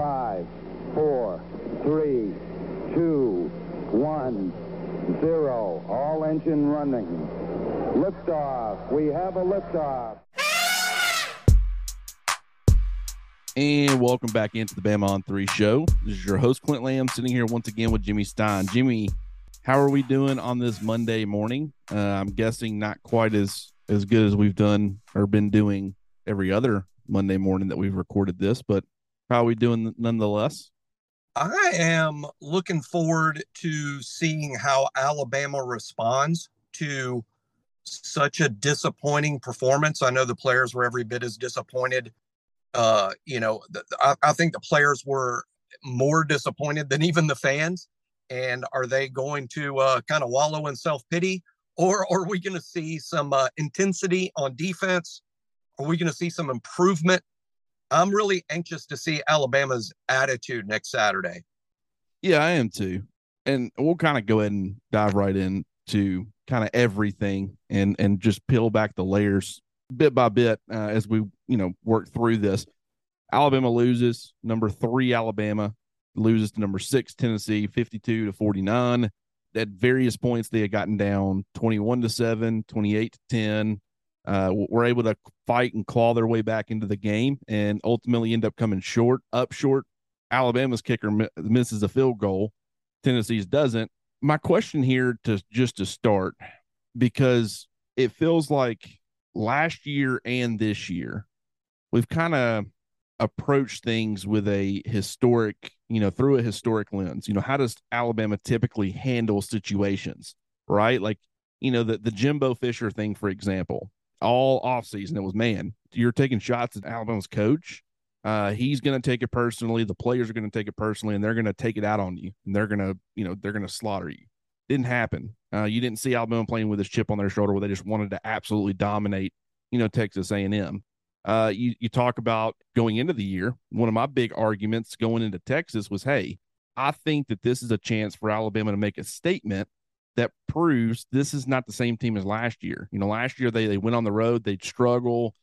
Five, four, three, two, one, zero. All engine running. Liftoff. We have a liftoff. And welcome back into the Bama on Three show. This is your host, Clint Lamb, sitting here once again with Jimmy Stein. Jimmy, how are we doing on this Monday morning? Uh, I'm guessing not quite as as good as we've done or been doing every other Monday morning that we've recorded this, but how are we doing nonetheless? I am looking forward to seeing how Alabama responds to such a disappointing performance. I know the players were every bit as disappointed. Uh, you know, I, I think the players were more disappointed than even the fans. And are they going to uh, kind of wallow in self pity, or are we going to see some uh, intensity on defense? Are we going to see some improvement? I'm really anxious to see Alabama's attitude next Saturday. Yeah, I am too. And we'll kind of go ahead and dive right into kind of everything and and just peel back the layers bit by bit uh, as we you know work through this. Alabama loses. Number three Alabama loses to number six Tennessee, fifty-two to forty-nine. At various points, they had gotten down twenty-one to seven, 28 to ten. Uh, we were able to fight and claw their way back into the game, and ultimately end up coming short, up short. Alabama's kicker misses a field goal. Tennessee's doesn't. My question here to just to start, because it feels like last year and this year, we've kind of approached things with a historic, you know, through a historic lens. You know, how does Alabama typically handle situations, right? Like, you know, the, the Jimbo Fisher thing, for example, all offseason, it was, man, you're taking shots at Alabama's coach. Uh, he's going to take it personally. The players are going to take it personally, and they're going to take it out on you. And they're going to, you know, they're going to slaughter you. Didn't happen. Uh, you didn't see Alabama playing with this chip on their shoulder where they just wanted to absolutely dominate, you know, Texas A&M. Uh, you you talk about going into the year. One of my big arguments going into Texas was, hey, I think that this is a chance for Alabama to make a statement that proves this is not the same team as last year. You know, last year they they went on the road, they'd struggle.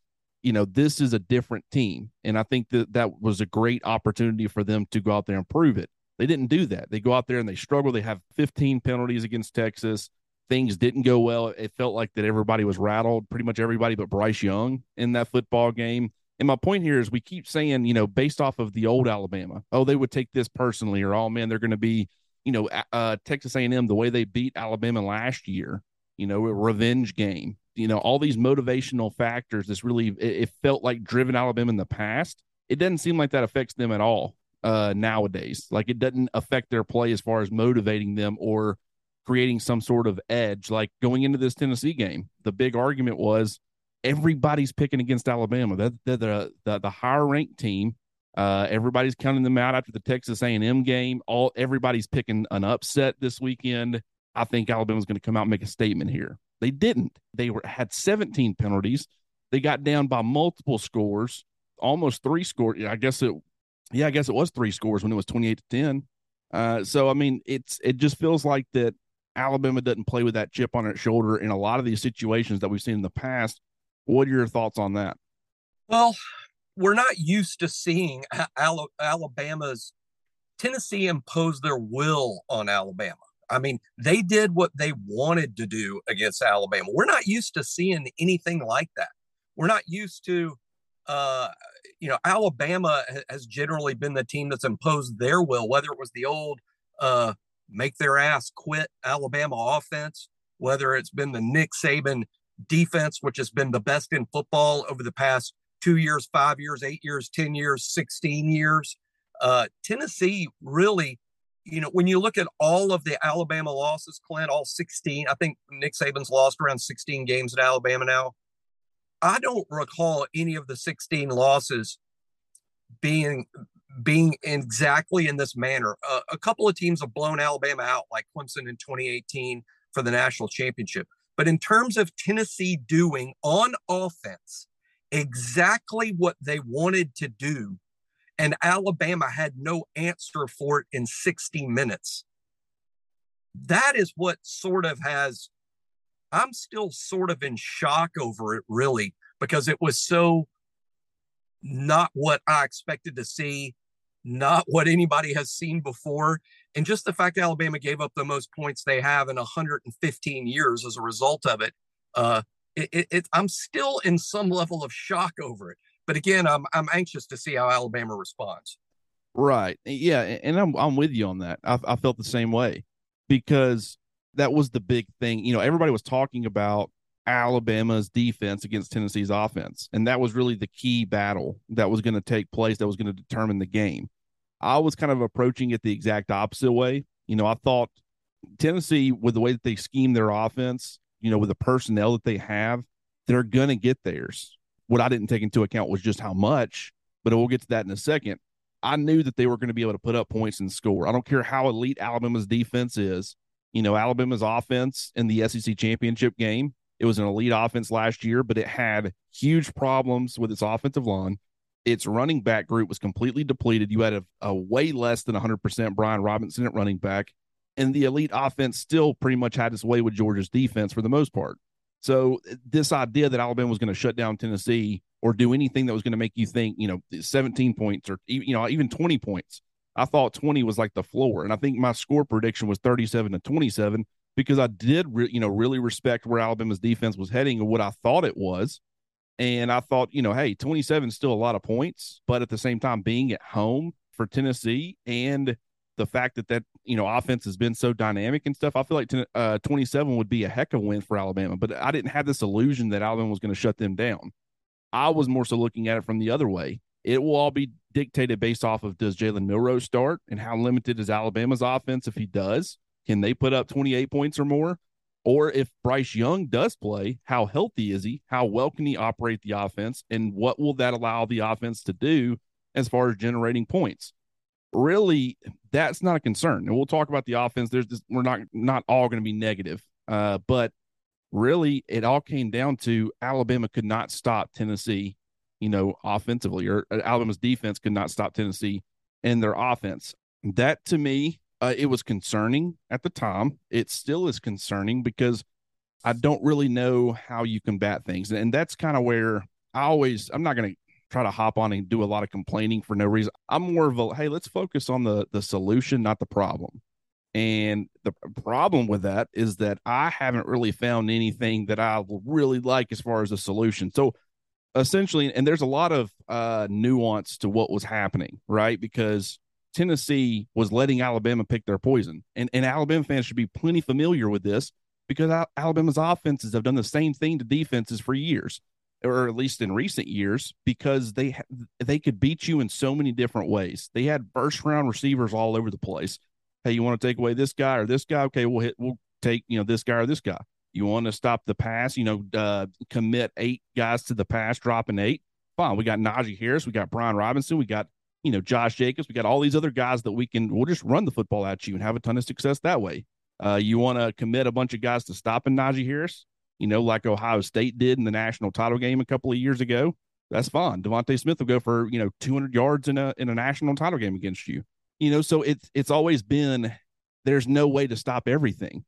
You know, this is a different team, and I think that that was a great opportunity for them to go out there and prove it. They didn't do that. They go out there and they struggle. They have 15 penalties against Texas. Things didn't go well. It felt like that everybody was rattled, pretty much everybody but Bryce Young in that football game. And my point here is we keep saying, you know, based off of the old Alabama, oh, they would take this personally, or oh man, they're going to be, you know, uh, Texas A&M the way they beat Alabama last year, you know, a revenge game. You know, all these motivational factors. This really, it, it felt like driven Alabama in the past. It doesn't seem like that affects them at all uh, nowadays. Like it doesn't affect their play as far as motivating them or creating some sort of edge. Like going into this Tennessee game, the big argument was everybody's picking against Alabama. They're, they're the, the, the higher ranked team. Uh, everybody's counting them out after the Texas A&M game. All everybody's picking an upset this weekend. I think Alabama's going to come out and make a statement here. They didn't. They were had 17 penalties. They got down by multiple scores, almost three scores. I guess it yeah, I guess it was three scores when it was 28 to 10. Uh, so I mean, it's it just feels like that Alabama doesn't play with that chip on its shoulder in a lot of these situations that we've seen in the past. What are your thoughts on that? Well, we're not used to seeing Alabama's Tennessee impose their will on Alabama. I mean, they did what they wanted to do against Alabama. We're not used to seeing anything like that. We're not used to uh, you know, Alabama has generally been the team that's imposed their will, whether it was the old uh, make their ass quit Alabama offense, whether it's been the Nick Saban defense, which has been the best in football over the past two years, five years, eight years, 10 years, 16 years. Uh, Tennessee really, you know, when you look at all of the Alabama losses, Clint, all 16, I think Nick Saban's lost around 16 games at Alabama now. I don't recall any of the 16 losses being being exactly in this manner. Uh, a couple of teams have blown Alabama out, like Clemson in 2018 for the national championship. But in terms of Tennessee doing on offense exactly what they wanted to do, and Alabama had no answer for it in 60 minutes, that is what sort of has I'm still sort of in shock over it, really, because it was so not what I expected to see, not what anybody has seen before. And just the fact Alabama gave up the most points they have in 115 years as a result of it, uh, it, it, I'm still in some level of shock over it. But again, I'm I'm anxious to see how Alabama responds. Right. Eh, yeah, and I'm I'm with you on that. I, I felt the same way because that was the big thing. You know, everybody was talking about Alabama's defense against Tennessee's offense, and that was really the key battle that was going to take place. That was going to determine the game. I was kind of approaching it the exact opposite way. You know, I thought Tennessee, with the way that they scheme their offense, you know, with the personnel that they have, they're going to get theirs. What I didn't take into account was just how much, but we'll get to that in a second. I knew that they were going to be able to put up points and score. I don't care how elite Alabama's defense is. You know, Alabama's offense in the SEC championship game, it was an elite offense last year, but it had huge problems with its offensive line. Its running back group was completely depleted. You had a, a way less than 100% Brian Robinson at running back. And the elite offense still pretty much had its way with Georgia's defense for the most part. So, this idea that Alabama was going to shut down Tennessee or do anything that was going to make you think, you know, 17 points or you know, even 20 points. I thought 20 was like the floor, and I think my score prediction was 37 to 27 because I did, re- you know, really respect where Alabama's defense was heading and what I thought it was. And I thought, you know, hey, 27 is still a lot of points, but at the same time, being at home for Tennessee and the fact that that you know offense has been so dynamic and stuff, I feel like uh, 27 would be a heck of a win for Alabama. But I didn't have this illusion that Alabama was going to shut them down. I was more so looking at it from the other way. It will all be dictated based off of does Jalen Milroe start and how limited is Alabama's offense if he does. Can they put up 28 points or more? Or if Bryce Young does play, how healthy is he? How well can he operate the offense? And what will that allow the offense to do as far as generating points? Really, that's not a concern. And we'll talk about the offense. There's this, we're not not all going to be negative. Uh, but really it all came down to Alabama could not stop Tennessee, you know, offensively, or uh, Alabama's defense could not stop Tennessee in their offense. That to me, uh, it was concerning at the time. It still is concerning because I don't really know how you combat things. And that's kind of where I always, I'm not going to try to hop on and do a lot of complaining for no reason. I'm more of a, hey, let's focus on the the solution, not the problem. And the problem with that is that I haven't really found anything that I really like as far as a solution. So essentially, and there's a lot of uh, nuance to what was happening, right? Because Tennessee was letting Alabama pick their poison. And, and Alabama fans should be plenty familiar with this because Alabama's offenses have done the same thing to defenses for years, or at least in recent years, because they they could beat you in so many different ways. They had first round receivers all over the place hey, you want to take away this guy or this guy? Okay, we'll hit, we'll take, you know, this guy or this guy. You want to stop the pass, you know, uh, commit eight guys to the pass, dropping eight. Fine. We got Najee Harris, we got Brian Robinson, we got, you know, Josh Jacobs, we got all these other guys that we can, we'll just run the football at you and have a ton of success that way. Uh, you want to commit a bunch of guys to stopping Najee Harris, you know, like Ohio State did in the national title game a couple of years ago. That's fine. DeVonta Smith will go for, you know, 200 yards in a, in a national title game against you you know so it's it's always been there's no way to stop everything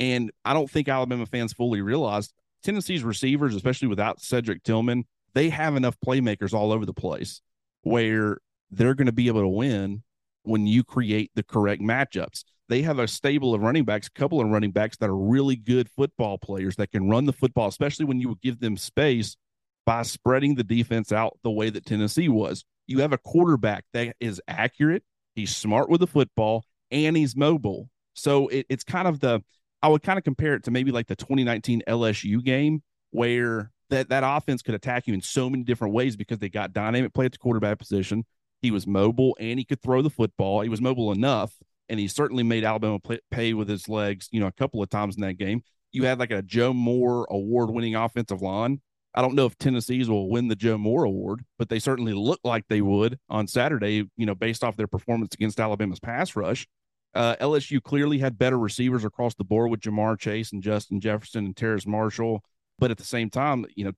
and i don't think alabama fans fully realized tennessee's receivers especially without cedric tillman they have enough playmakers all over the place where they're going to be able to win when you create the correct matchups they have a stable of running backs a couple of running backs that are really good football players that can run the football especially when you give them space by spreading the defense out the way that tennessee was you have a quarterback that is accurate He's smart with the football and he's mobile. So it, it's kind of the I would kind of compare it to maybe like the 2019 LSU game where that that offense could attack you in so many different ways because they got dynamic play at the quarterback position. He was mobile and he could throw the football. He was mobile enough, and he certainly made Alabama play, pay with his legs. You know, a couple of times in that game. You had like a Joe Moore award-winning offensive line I don't know if Tennessee's will win the Joe Moore Award, but they certainly look like they would on Saturday, you know, based off their performance against Alabama's pass rush. Uh, LSU clearly had better receivers across the board with Ja'Marr Chase and Justin Jefferson and Terrace Marshall. But at the same time, you know,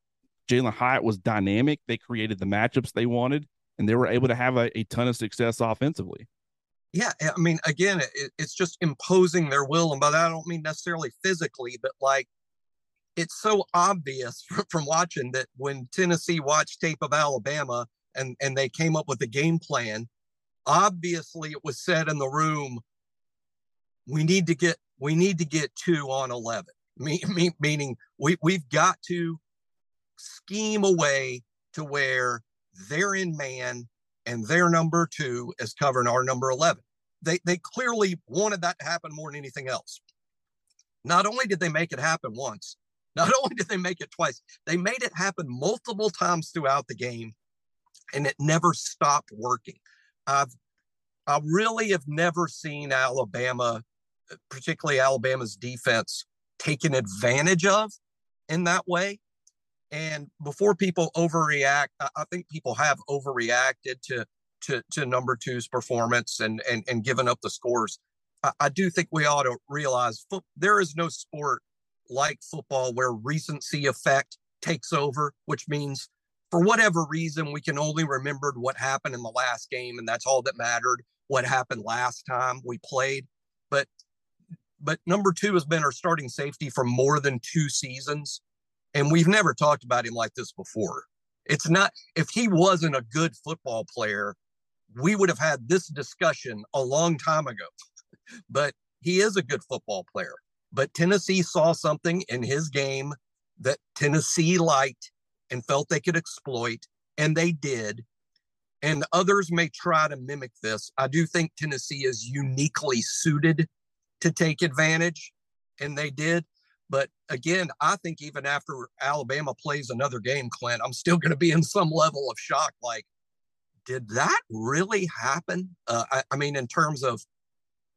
Jalin Hyatt was dynamic. They created the matchups they wanted, and they were able to have a, a ton of success offensively. Yeah, I mean, again, it, it's just imposing their will, and by that I don't mean necessarily physically, but like it's so obvious from watching that when Tennessee watched tape of Alabama and and they came up with a game plan, obviously it was said in the room we need to get we need to get two on 11 me, me, meaning we, we've got to scheme a way to where they're in man and their number two is covering our number 11 they, they clearly wanted that to happen more than anything else. Not only did they make it happen once not only did they make it twice they made it happen multiple times throughout the game and it never stopped working. I've I really have never seen Alabama, particularly Alabama's defense, taken advantage of in that way. And before people overreact, I think people have overreacted to to, to number two's performance and and and given up the scores. I, I do think we ought to realize fo- there is no sport like football where recency effect takes over, which means for whatever reason, we can only remember what happened in the last game, and that's all that mattered. What happened last time we played, but but number two has been our starting safety for more than two seasons, and we've never talked about him like this before. It's not if he wasn't a good football player, we would have had this discussion a long time ago. but he is a good football player. But Tennessee saw something in his game that Tennessee liked and felt they could exploit, and they did. And others may try to mimic this. I do think Tennessee is uniquely suited to take advantage, and they did. But again, I think even after Alabama plays another game, Clint, I'm still going to be in some level of shock. Like, did that really happen? Uh, I, I, mean, in terms of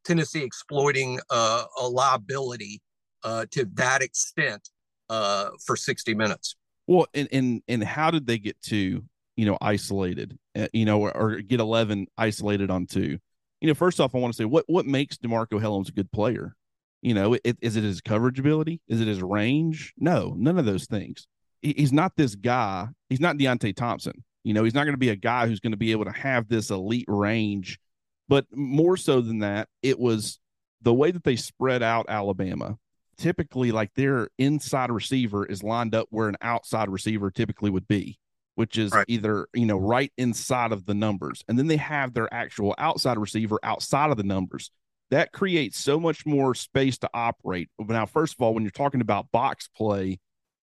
Tennessee exploiting uh, a liability uh, to that extent uh, for 60 minutes. Well, and and and how did they get to you know isolated, uh, you know, or, or, get eleven isolated on two? You know, first off, I want to say what what makes DeMarcco Hellams a good player. You know, it, is it his coverage ability? Is it his range? No, none of those things. He, he's not this guy. He's not Deionte Thompson. You know, he's not going to be a guy who's going to be able to have this elite range. But more so than that, it was the way that they spread out Alabama typically like their inside receiver is lined up where an outside receiver typically would be, which is right. either, you know, right inside of the numbers. And then they have their actual outside receiver outside of the numbers. That creates so much more space to operate. Now, first of all, when you're talking about box play,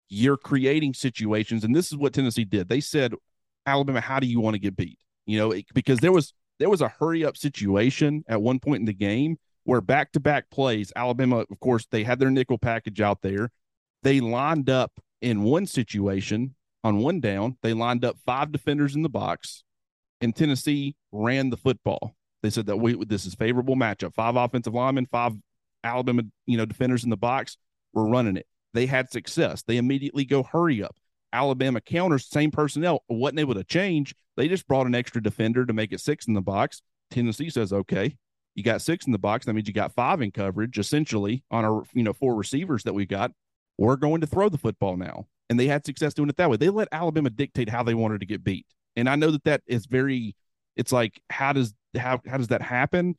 you're creating situations. And this is what Tennessee did. They said, Alabama, how do you want to get beat? You know, because there was there was a hurry up situation at one point in the game where back to back plays, Alabama, of course, they had their nickel package out there. They lined up in one situation on one down, they lined up five defenders in the box, and Tennessee ran the football. They said that we this is favorable matchup. Five offensive linemen, five Alabama, you know, defenders in the box. We're running it. They had success. They immediately go hurry up. Alabama counters, same personnel, wasn't able to change. They just brought an extra defender to make it six in the box. Tennessee says, okay, you got six in the box. That means you got five in coverage, essentially, on our you know four receivers that we got. We're going to throw the football now, and they had success doing it that way. They let Alabama dictate how they wanted to get beat, and I know that that is very. It's like how does how how does that happen?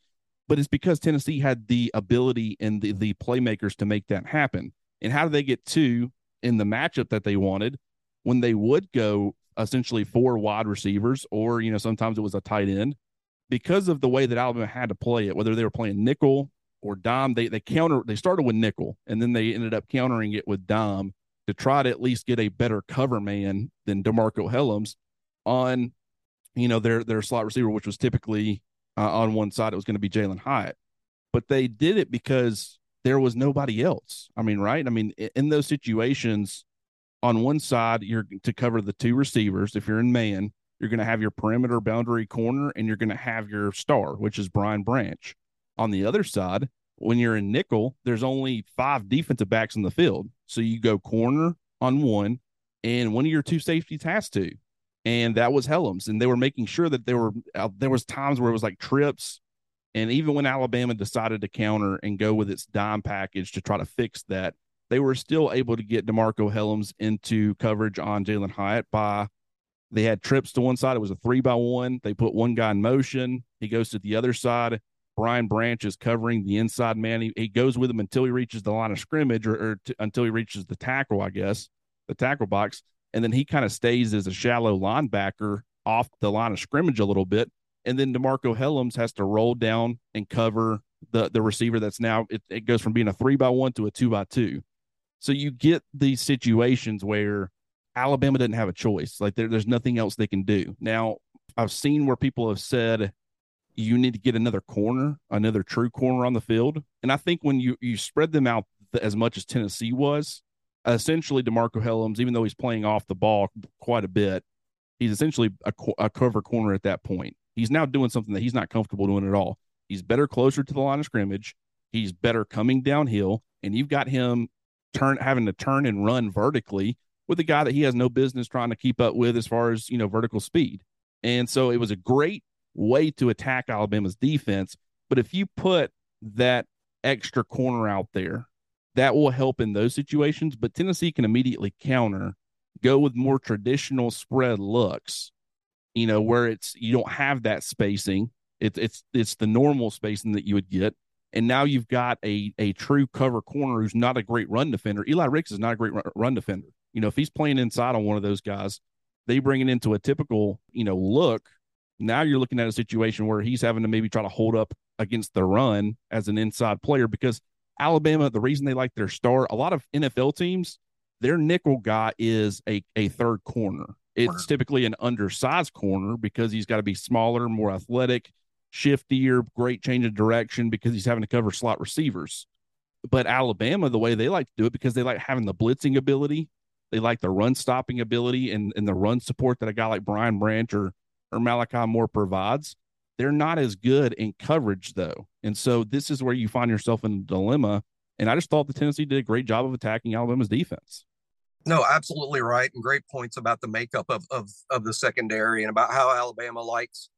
But it's because Tennessee had the ability and the the playmakers to make that happen. And how do they get two in the matchup that they wanted when they would go essentially four wide receivers, or you know sometimes it was a tight end because of the way that Alabama had to play it, whether they were playing nickel or dime, they they counter they started with nickel and then they ended up countering it with dime to try to at least get a better cover man than DeMarcco Hellams on you know their their slot receiver, which was typically uh, on one side it was going to be Jalin Hyatt, but they did it because there was nobody else. I mean, right? I mean, in those situations, on one side you're to cover the two receivers if you're in man you're going to have your perimeter boundary corner and you're going to have your star, which is Brian Branch. On the other side, when you're in nickel, there's only five defensive backs in the field. So you go corner on one, and one of your two safeties has to. And that was Hellams. And they were making sure that there were uh, there was times where it was like trips. And even when Alabama decided to counter and go with its dime package to try to fix that, they were still able to get DeMarcco Hellams into coverage on Jalin Hyatt by they had trips to one side. It was a three by one. They put one guy in motion. He goes to the other side. Brian Branch is covering the inside man. He, he goes with him until he reaches the line of scrimmage or, or t- until he reaches the tackle, I guess, the tackle box. And then he kind of stays as a shallow linebacker off the line of scrimmage a little bit and then DeMarcco Hellams has to roll down and cover the the receiver that's now it, it goes from being a three by one to a two by two. So you get these situations where Alabama doesn't have a choice. Like there, there's nothing else they can do. Now, I've seen where people have said you need to get another corner, another true corner on the field. And I think when you you spread them out as much as Tennessee was, essentially DeMarcco Hellams, even though he's playing off the ball quite a bit, he's essentially a, a cover corner at that point. He's now doing something that he's not comfortable doing at all. He's better closer to the line of scrimmage. He's better coming downhill, and you've got him turn having to turn and run vertically with a guy that he has no business trying to keep up with as far as you know vertical speed. And so it was a great way to attack Alabama's defense. But if you put that extra corner out there, that will help in those situations. But Tennessee can immediately counter, go with more traditional spread looks, you know, where it's you don't have that spacing. It's it's it's the normal spacing that you would get. And now you've got a a true cover corner who's not a great run defender. Eli Ricks is not a great run defender. You know, if he's playing inside on one of those guys, they bring it into a typical, you know, look. Now you're looking at a situation where he's having to maybe try to hold up against the run as an inside player because Alabama, the reason they like their star, a lot of NFL teams, their nickel guy is a, a third corner. It's typically an undersized corner because he's got to be smaller, more athletic, shiftier, great change of direction because he's having to cover slot receivers. But Alabama, the way they like to do it, because they like having the blitzing ability, they like the run stopping ability and, and the run support that a guy like Brian Branch or, or Malachi Moore provides. They're not as good in coverage, though. And so this is where you find yourself in a dilemma. And I just thought the Tennessee did a great job of attacking Alabama's defense. No, absolutely right. And great points about the makeup of, of, of the secondary and about how Alabama likes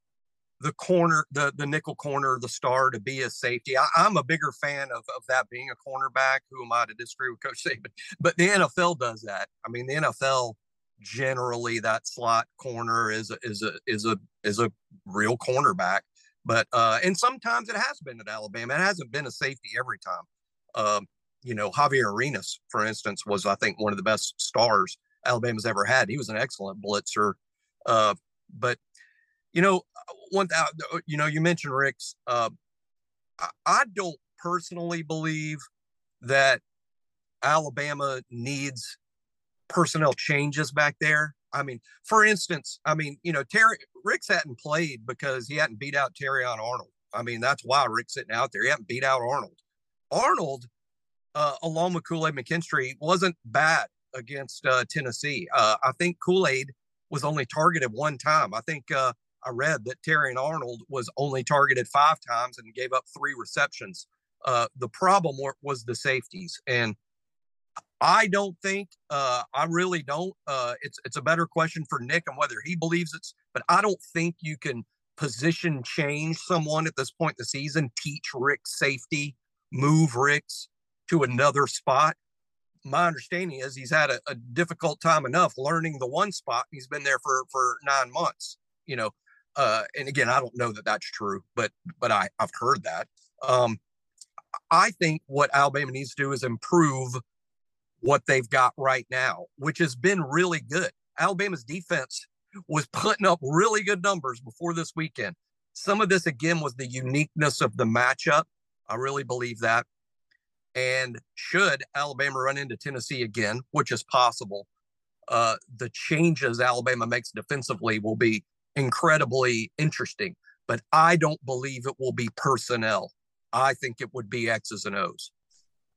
the corner, the the nickel corner, the star to be a safety. I, am a bigger fan of, of that being a cornerback. Who am I to disagree with Coach Saban? But the NFL does that. I mean, the NFL generally that slot corner is a, is a is a is a real cornerback. But uh, and sometimes it has been at Alabama. It hasn't been a safety every time. Um, you know, Javier Arenas, for instance, was I think one of the best stars Alabama's ever had. He was an excellent blitzer. Uh, but you know, one uh, you know, you mentioned Ricks. Uh, I, I don't personally believe that Alabama needs personnel changes back there. I mean, for instance, I mean, you know, Terry Ricks hadn't played because he hadn't beat out Terrion Arnold. I mean, that's why Rick's sitting out there. He hadn't beat out Arnold. Arnold, uh, along with Kool Aid McKinstry, wasn't bad against uh, Tennessee. Uh, I think Kool Aid was only targeted one time. I think uh, I read that Terrion Arnold was only targeted five times and gave up three receptions. Uh, the problem was the safeties, and I don't think, uh, I really don't. Uh, it's it's a better question for Nick and whether he believes it's, but I don't think you can position change someone at this point in the season, teach Rick safety, move Ricks to another spot. My understanding is he's had a, a difficult time enough learning the one spot. He's been there for for nine months. You know, uh, and again, I don't know that that's true, but but I I've heard that. Um, I think what Alabama needs to do is improve what they've got right now, which has been really good. Alabama's defense was putting up really good numbers before this weekend. Some of this again was the uniqueness of the matchup. I really believe that. And should Alabama run into Tennessee again, which is possible, uh, the changes Alabama makes defensively will be incredibly interesting, but I don't believe it will be personnel. I think it would be X's and O's.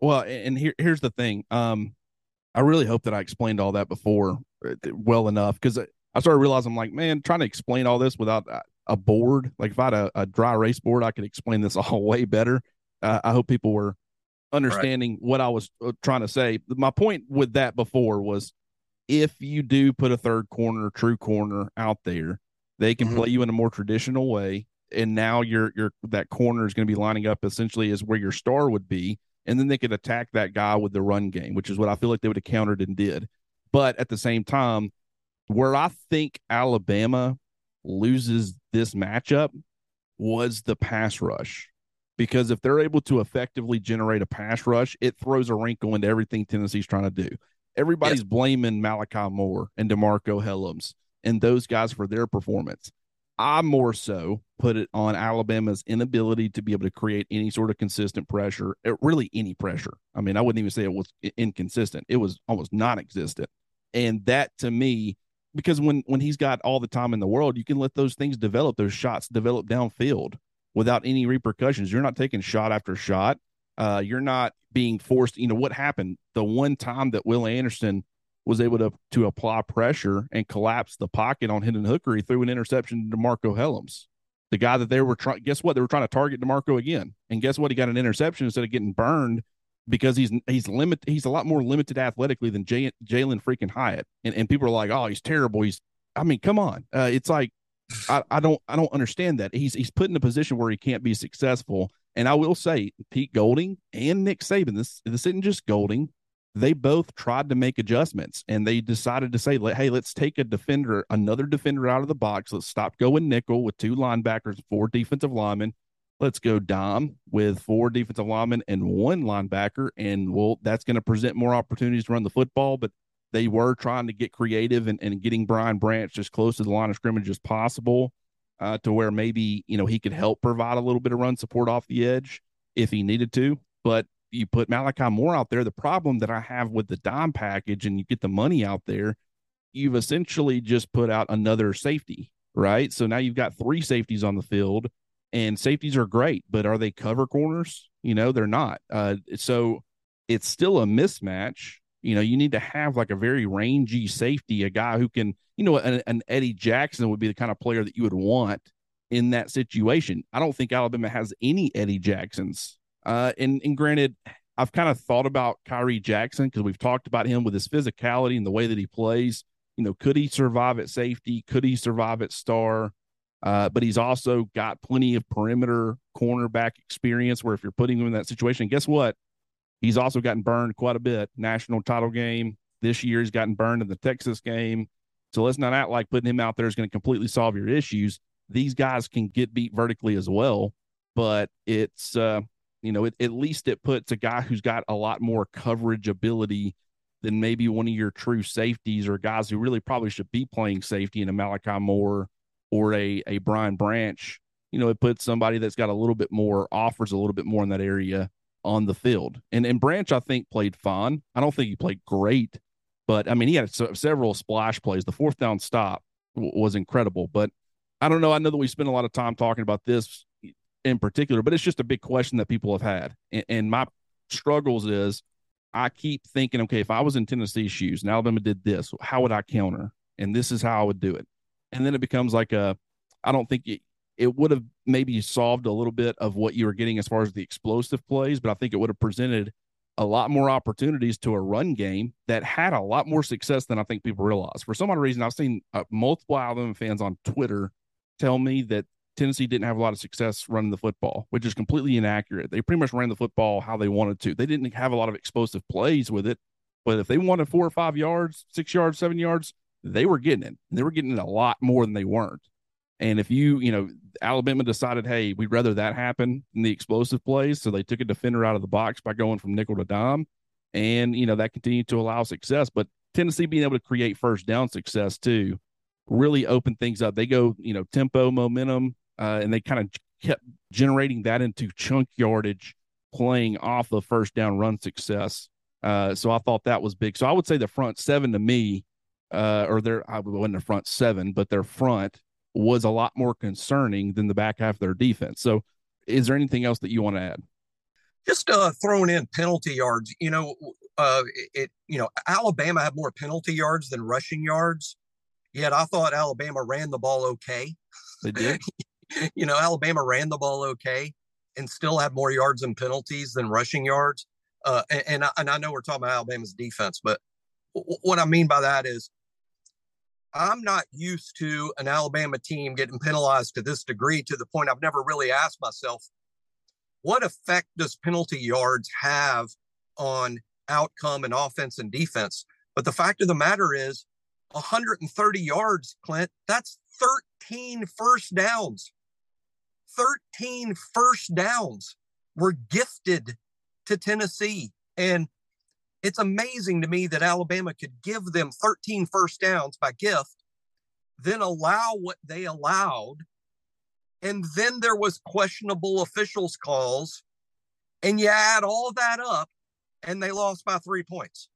Well, and here here's the thing. Um, I really hope that I explained all that before uh, well enough because I started realizing I'm like, man, trying to explain all this without a board. Like if I had a, a dry erase board, I could explain this all way better. Uh, I hope people were understanding right. what I was uh, trying to say. My point with that before was if you do put a third corner, true corner out there, they can mm-hmm. play you in a more traditional way, and now your your that corner is going to be lining up essentially as where your star would be, and then they could attack that guy with the run game, which is what I feel like they would have countered and did. But at the same time, where I think Alabama loses this matchup was the pass rush. Because if they're able to effectively generate a pass rush, it throws a wrinkle into everything Tennessee's trying to do. Everybody's yes. blaming Malachi Moore and DeMarcco Hellams and those guys for their performance. I more so put it on Alabama's inability to be able to create any sort of consistent pressure, uh, really any pressure. I mean, I wouldn't even say it was inconsistent. It was almost non-existent. And that to me, because when when he's got all the time in the world, you can let those things develop, those shots develop downfield without any repercussions. You're not taking shot after shot. Uh, you're not being forced. You know what happened? The one time that Will Anderson was able to to apply pressure and collapse the pocket on Hendon Hooker, he threw an interception to Marco Hellams, the guy that they were trying. Guess what? They were trying to target DeMarcco again, and guess what? He got an interception instead of getting burned because he's he's limit he's a lot more limited athletically than Jalin freaking Hyatt, and and people are like, oh, he's terrible. He's I mean, come on, uh, it's like I, I don't I don't understand that he's he's put in a position where he can't be successful. And I will say, Pete Golding and Nick Saban, this this isn't just Golding they both tried to make adjustments and they decided to say, hey, let's take a defender, another defender out of the box. Let's stop going nickel with two linebackers, four defensive linemen. Let's go dime with four defensive linemen and one linebacker. And well, that's going to present more opportunities to run the football. But they were trying to get creative and, and getting Brian Branch as close to the line of scrimmage as possible uh, to where maybe, you know, he could help provide a little bit of run support off the edge if he needed to. But you put Malachi Moore out there, the problem that I have with the dime package and you get the money out there, you've essentially just put out another safety, right? So now you've got three safeties on the field, and safeties are great, but are they cover corners? You know, they're not. Uh, so it's still a mismatch. You know, you need to have like a very rangy safety, a guy who can, you know, an, an Eddie Jackson would be the kind of player that you would want in that situation. I don't think Alabama has any Eddie Jacksons uh, and, and granted, I've kind of thought about Khyree Jackson because we've talked about him with his physicality and the way that he plays. You know, could he survive at safety? Could he survive at star? Uh, but he's also got plenty of perimeter cornerback experience where if you're putting him in that situation, guess what? He's also gotten burned quite a bit. National title game this year, he's gotten burned in the Texas game. So let's not act like putting him out there is going to completely solve your issues. These guys can get beat vertically as well, but it's uh, you know, it, at least it puts a guy who's got a lot more coverage ability than maybe one of your true safeties or guys who really probably should be playing safety in a Malachi Moore or a, a Brian Branch. You know, it puts somebody that's got a little bit more, offers a little bit more in that area on the field. And and Branch, I think, played fine. I don't think he played great, but I mean, he had several splash plays. The fourth down stop w- was incredible. But I don't know. I know that we spent a lot of time talking about this in particular, but it's just a big question that people have had. And, and my struggles is I keep thinking, okay, if I was in Tennessee shoes and Alabama did this, how would I counter? And this is how I would do it. And then it becomes like a, I don't think it, it would have maybe solved a little bit of what you were getting as far as the explosive plays, but I think it would have presented a lot more opportunities to a run game that had a lot more success than I think people realize. For some odd reason, I've seen uh, multiple Alabama fans on Twitter tell me that Tennessee didn't have a lot of success running the football, which is completely inaccurate. They pretty much ran the football how they wanted to. They didn't have a lot of explosive plays with it, but if they wanted four or five yards, six yards, seven yards, they were getting it. They were getting it a lot more than they weren't. And if you, you know, Alabama decided, hey, we'd rather that happen than the explosive plays. So they took a defender out of the box by going from nickel to dime. And, you know, that continued to allow success. But Tennessee being able to create first down success too really opened things up. They go, you know, tempo, momentum, uh, and they kind of kept generating that into chunk yardage, playing off the first down run success. Uh, so I thought that was big. So I would say the front seven to me, uh, or their I wasn't the front seven, but their front was a lot more concerning than the back half of their defense. So, is there anything else that you want to add? Just uh, throwing in penalty yards. You know, uh, it. You know, Alabama had more penalty yards than rushing yards. Yet I thought Alabama ran the ball okay. They did. you know, Alabama ran the ball okay and still had more yards and penalties than rushing yards. Uh, and, and I, and, I, know we're talking about Alabama's defense, but w- what I mean by that is I'm not used to an Alabama team getting penalized to this degree to the point I've never really asked myself, what effect does penalty yards have on outcome and offense and defense? But the fact of the matter is 130 yards, Clint, that's 13 first downs. 13 first downs were gifted to Tennessee. And it's amazing to me that Alabama could give them 13 first downs by gift then allow what they allowed. And then there was questionable officials calls. And you add all that up and they lost by three points.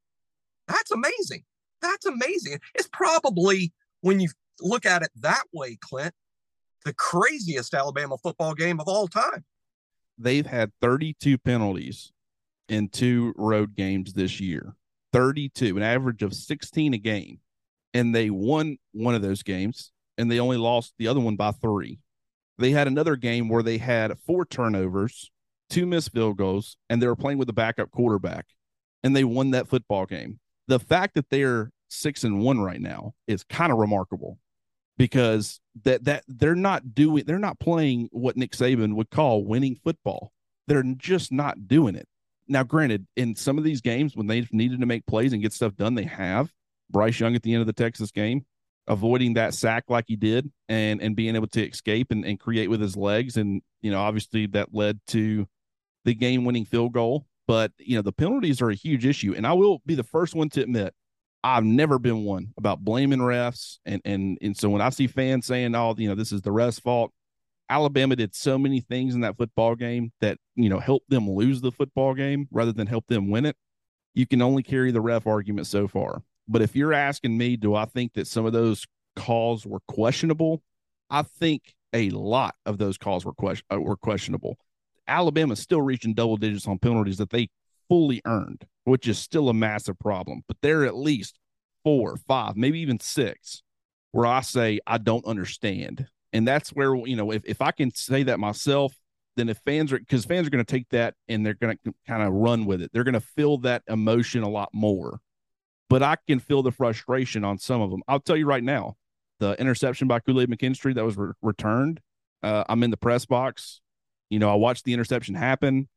That's amazing. That's amazing. It's probably when you look at it that way, Clint, the craziest Alabama football game of all time. They've had 32 penalties in two road games this year. 32, an average of 16 a game. And they won one of those games and they only lost the other one by three. They had another game where they had four turnovers, two missed field goals, and they were playing with a backup quarterback and they won that football game. The fact that they're six and one right now is kind of remarkable because that that they're not doing they're not playing what Nick Saban would call winning football. They're just not doing it. Now, granted, in some of these games when they've needed to make plays and get stuff done, they have. Bryce Young at the end of the Texas game, avoiding that sack like he did and and being able to escape and, and create with his legs. And, you know, obviously that led to the game winning field goal. But, you know, the penalties are a huge issue. And I will be the first one to admit I've never been one about blaming refs. And and and so when I see fans saying, "Oh, you know, this is the refs' fault," Alabama did so many things in that football game that you know helped them lose the football game rather than help them win it. You can only carry the ref argument so far. But if you're asking me, do I think that some of those calls were questionable? I think a lot of those calls were question uh, were questionable. Alabama's still reaching double digits on penalties that they fully earned, which is still a massive problem. But there are at least four, five, maybe even six where I say I don't understand. And that's where, you know, if, if I can say that myself, then if fans are because fans are going to take that and they're going to kind of run with it, they're going to feel that emotion a lot more. But I can feel the frustration on some of them. I'll tell you right now, the interception by Kool Aid McKinstry that was re- returned. Uh, I'm in the press box. You know, I watched the interception happen.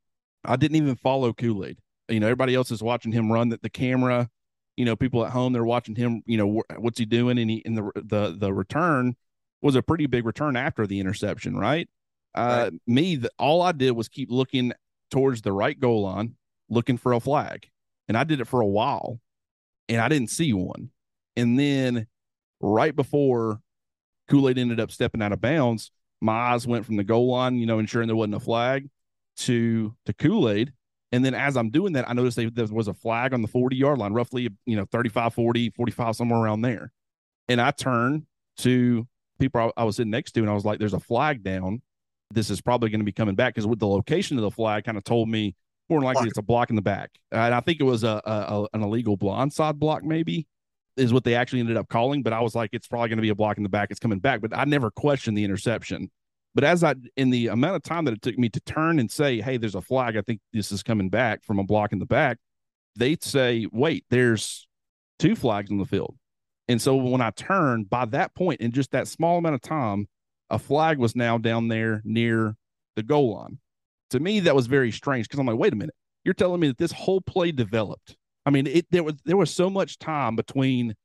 I didn't even follow Kool Aid. You know, everybody else is watching him run the, the camera. You know, people at home they're watching him. You know, wh- what's he doing? And he in the the the return was a pretty big return after the interception, right? Uh, right. Me, the, all I did was keep looking towards the right goal line, looking for a flag, and I did it for a while, and I didn't see one. And then right before Kool Aid ended up stepping out of bounds, my eyes went from the goal line, you know, ensuring there wasn't a flag, to to Kool Aid. And then as I'm doing that, I noticed they, there was a flag on the 40 yard line, roughly, you know, 35, 40, 45, somewhere around there. And I turned to people I, I was sitting next to and I was like, there's a flag down. This is probably going to be coming back because with the location of the flag kind of told me more than likely block. it's a block in the back. And I think it was a, a, an illegal blindside block, maybe is what they actually ended up calling. But I was like, it's probably going to be a block in the back. It's coming back. But I never questioned the interception. But as I, in the amount of time that it took me to turn and say, hey, there's a flag, I think this is coming back from a block in the back, they'd say, wait, there's two flags on the field. And so when I turned, by that point, in just that small amount of time, a flag was now down there near the goal line. To me, that was very strange because I'm like, wait a minute, you're telling me that this whole play developed. I mean, it there was there was so much time between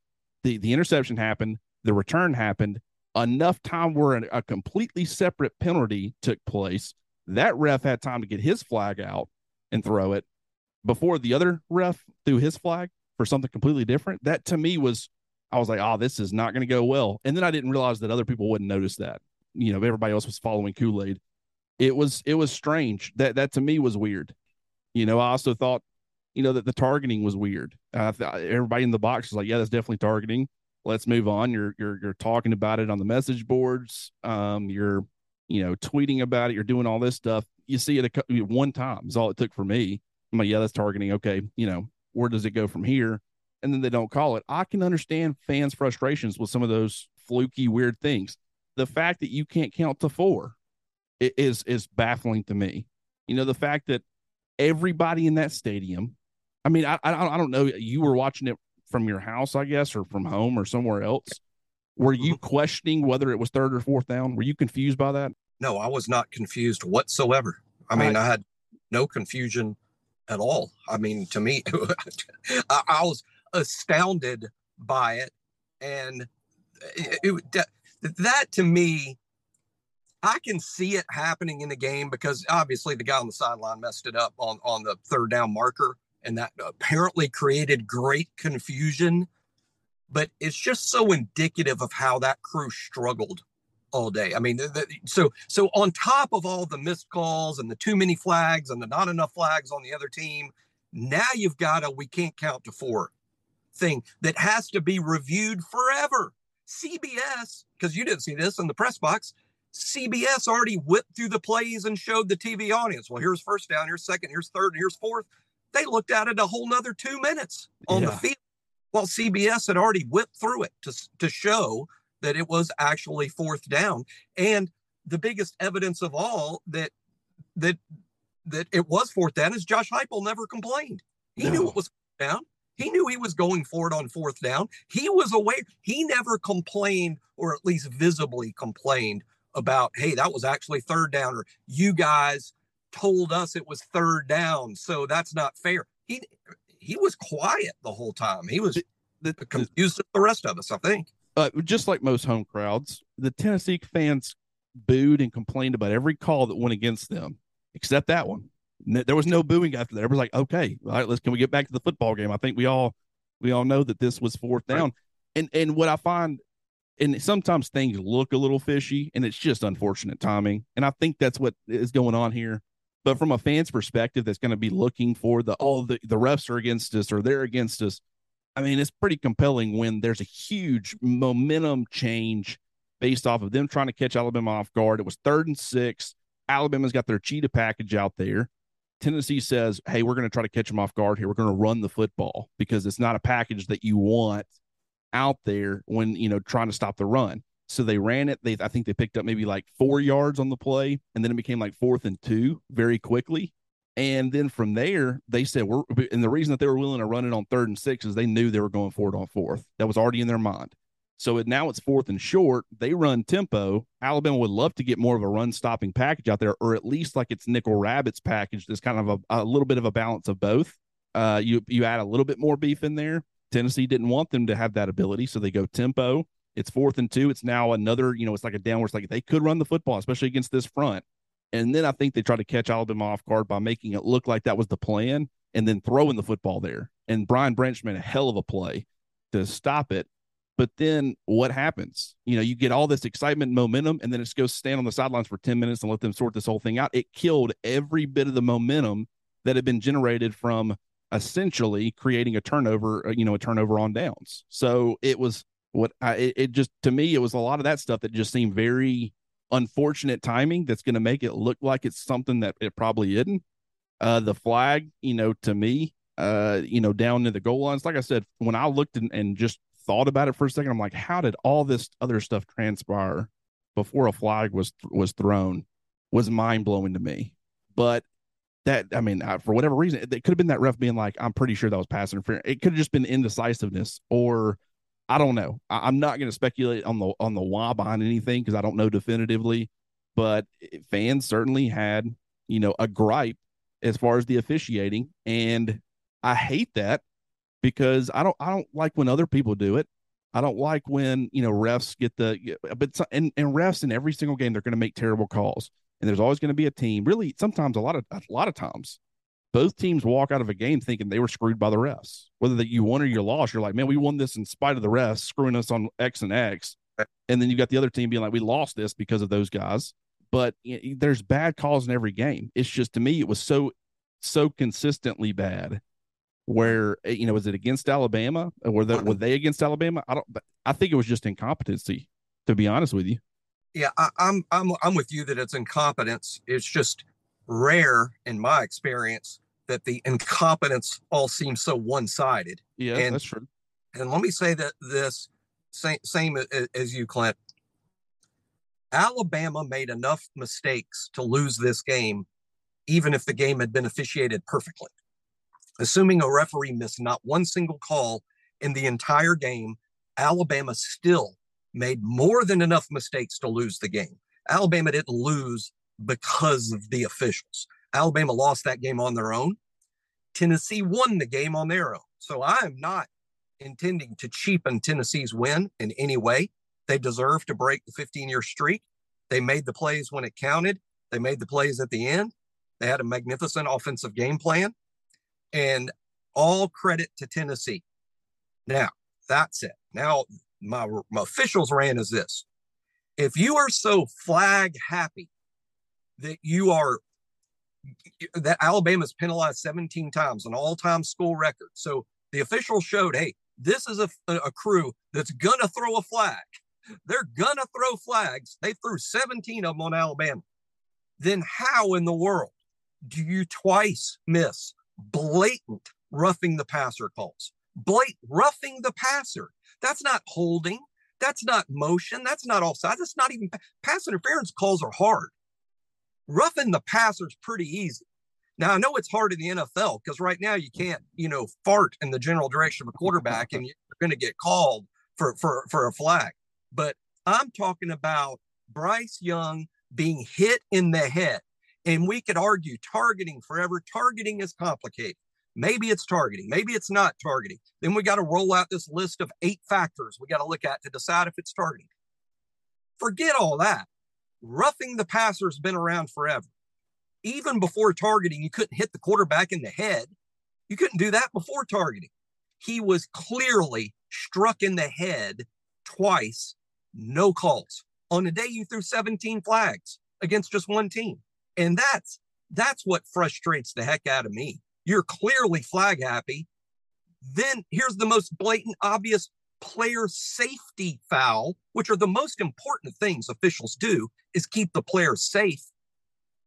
the the interception happened, the return happened, enough time where a completely separate penalty took place. That ref had time to get his flag out and throw it before the other ref threw his flag for something completely different. That to me was, I was like, oh, this is not going to go well. And then I didn't realize that other people wouldn't notice that. You know, everybody else was following Kool Aid. It was it was strange. That that to me was weird. You know, I also thought, you know, that the targeting was weird. Uh, everybody in the box was like, yeah, that's definitely targeting let's move on. You're you're you're talking about it on the message boards. Um, you're you know tweeting about it. You're doing all this stuff. You see it a, one time is all it took for me. I'm like, yeah, that's targeting. Okay, you know where does it go from here? And then they don't call it. I can understand fans' frustrations with some of those fluky, weird things. The fact that you can't count to four is is baffling to me. You know, the fact that everybody in that stadium. I mean, I I don't know. You were watching it from your house, I guess, or from home or somewhere else. Were you mm-hmm. questioning whether it was third or fourth down? Were you confused by that? No, I was not confused whatsoever. I mean, I had no confusion at all. I mean, to me, I, I, was astounded by it. And it, it, that, that to me, I can see it happening in the game because obviously the guy on the sideline messed it up on, on the third down marker and that apparently created great confusion. but it's just so indicative of how that crew struggled all day. I mean, the, the, so so on top of all the missed calls and the too many flags and the not enough flags on the other team, now you've got a we can't count to four thing that has to be reviewed forever. CBS, because you didn't see this in the press box, CBS already whipped through the plays and showed the TV audience. Well, here's first down, here's second, here's third, and here's fourth. They looked at it a whole nother two minutes on yeah. the field. While CBS had already whipped through it to, to show that it was actually fourth down. And the biggest evidence of all that that that it was fourth down is Josh Heupel never complained. He no. knew it was down. He knew he was going for it on fourth down. He was aware. He never complained, or at least visibly complained about, hey, that was actually third down, or you guys told us it was third down, so that's not fair. He he was quiet the whole time. He was the, the, confused the, the rest of us, I think. Uh, just like most home crowds, the Tennessee fans booed and complained about every call that went against them, except that one. There was no booing after that. Everybody's like, "Okay, all right, let's can we get back to the football game?" I think we all we all know that this was fourth down. Right. And and what I find and sometimes things look a little fishy and it's just unfortunate timing. And I think that's what is going on here. But from a fan's perspective, that's going to be looking for the oh the, the refs are against us or they're against us. I mean, it's pretty compelling when there's a huge momentum change based off of them trying to catch Alabama off guard. It was third and six. Alabama's got their cheetah package out there. Tennessee says, Hey, we're going to try to catch them off guard here. We're going to run the football because it's not a package that you want out there when you know trying to stop the run. So they ran it. They I think they picked up maybe like four yards on the play, and then it became like fourth and two very quickly. And then from there, they said we're and the reason that they were willing to run it on third and six is they knew they were going for it on fourth. That was already in their mind. So it, now it's fourth and short. They run tempo. Alabama would love to get more of a run stopping package out there, or at least like its nickel rabbits package. That's kind of a, a little bit of a balance of both. Uh, you you add a little bit more beef in there, Tennessee didn't want them to have that ability, so they go tempo. It's fourth and two. It's now another, you know, it's like a downward. It's like they could run the football, especially against this front. And then I think they try to catch Alabama off guard by making it look like that was the plan and then throwing the football there. And Brian Branch made a hell of a play to stop it. But then what happens? You know, you get all this excitement, momentum, and then it just goes stand on the sidelines for 10 minutes and let them sort this whole thing out. It killed every bit of the momentum that had been generated from essentially creating a turnover, uh, you know, a turnover on downs. So it was what I, it, it just, to me, it was a lot of that stuff that just seemed very unfortunate timing that's going to make it look like it's something that it probably isn't. Uh, the flag, you know, to me, uh, you know, down to the goal lines, like I said, when I looked and, and just thought about it for a second, I'm like, how did all this other stuff transpire before a flag was was thrown? Was mind blowing to me. But that I mean, uh, for whatever reason, it, it could have been that ref being like, "I'm pretty sure that was pass interference." It could have just been indecisiveness, or I don't know. I, am not going to speculate on the on the why behind anything because I don't know definitively. But fans certainly had, you know, a gripe as far as the officiating, and I hate that because I don't I don't like when other people do it. I don't like when you know refs get the but and, and refs in every single game they're going to make terrible calls and there's always going to be a team. Really, sometimes a lot of a lot of times, both teams walk out of a game thinking they were screwed by the refs. Whether that you won or you lost, you're like, man, we won this in spite of the refs screwing us on X and X, and then you got the other team being like, we lost this because of those guys. But you know, there's bad calls in every game. It's just to me, it was so so consistently bad. Where eh, you know, was it against Alabama? Were they, were they against Alabama? I don't. I think it was just incompetency. To be honest with you yeah, I, I'm I'm I'm with you that it's incompetence. It's just rare in my experience that the incompetence all seems so one-sided. Yeah, and, that's true. And let me say that this same same as you, Clint. Alabama made enough mistakes to lose this game, even if the game had been officiated perfectly. Assuming a referee missed not one single call in the entire game, Alabama still made more than enough mistakes to lose the game. Alabama didn't lose because of the officials. Alabama lost that game on their own. Tennessee won the game on their own. So I am not intending to cheapen Tennessee's win in any way. They deserve to break the 15 year streak. They made the plays when it counted, they made the plays at the end. They had a magnificent offensive game plan. And all credit to Tennessee. Now, That's it. Now, my, my officials ran is this if you are so flag happy that you are that Alabama's penalized 17 times, an all-time school record. So the officials showed, hey, this is a, a crew that's gonna throw a flag. They're gonna throw flags. They threw 17 of them on Alabama. Then how in the world do you twice miss blatant roughing the passer calls? Blatant roughing the passer. That's not holding. That's not motion. That's not offside. That's not even pass interference calls are hard. Roughing the passer is pretty easy. Now I know it's hard in the NFL because right now you can't, you know, fart in the general direction of a quarterback and you're going to get called for for for a flag. But I'm talking about Bryce Young being hit in the head. And we could argue targeting forever. Targeting is complicated. Maybe it's targeting, maybe it's not targeting. Then we got to roll out this list of eight factors we got to look at to decide if it's targeting. Forget all that. Roughing the passer has been around forever. Even before targeting, you couldn't hit the quarterback in the head. You couldn't do that before targeting. He was clearly struck in the head twice, no calls. On the day you threw 17 flags against just one team. And that's that's what frustrates the heck out of me. You're clearly flag happy. Then here's the most blatant, obvious player safety foul, which are the most important things officials do is keep the player safe.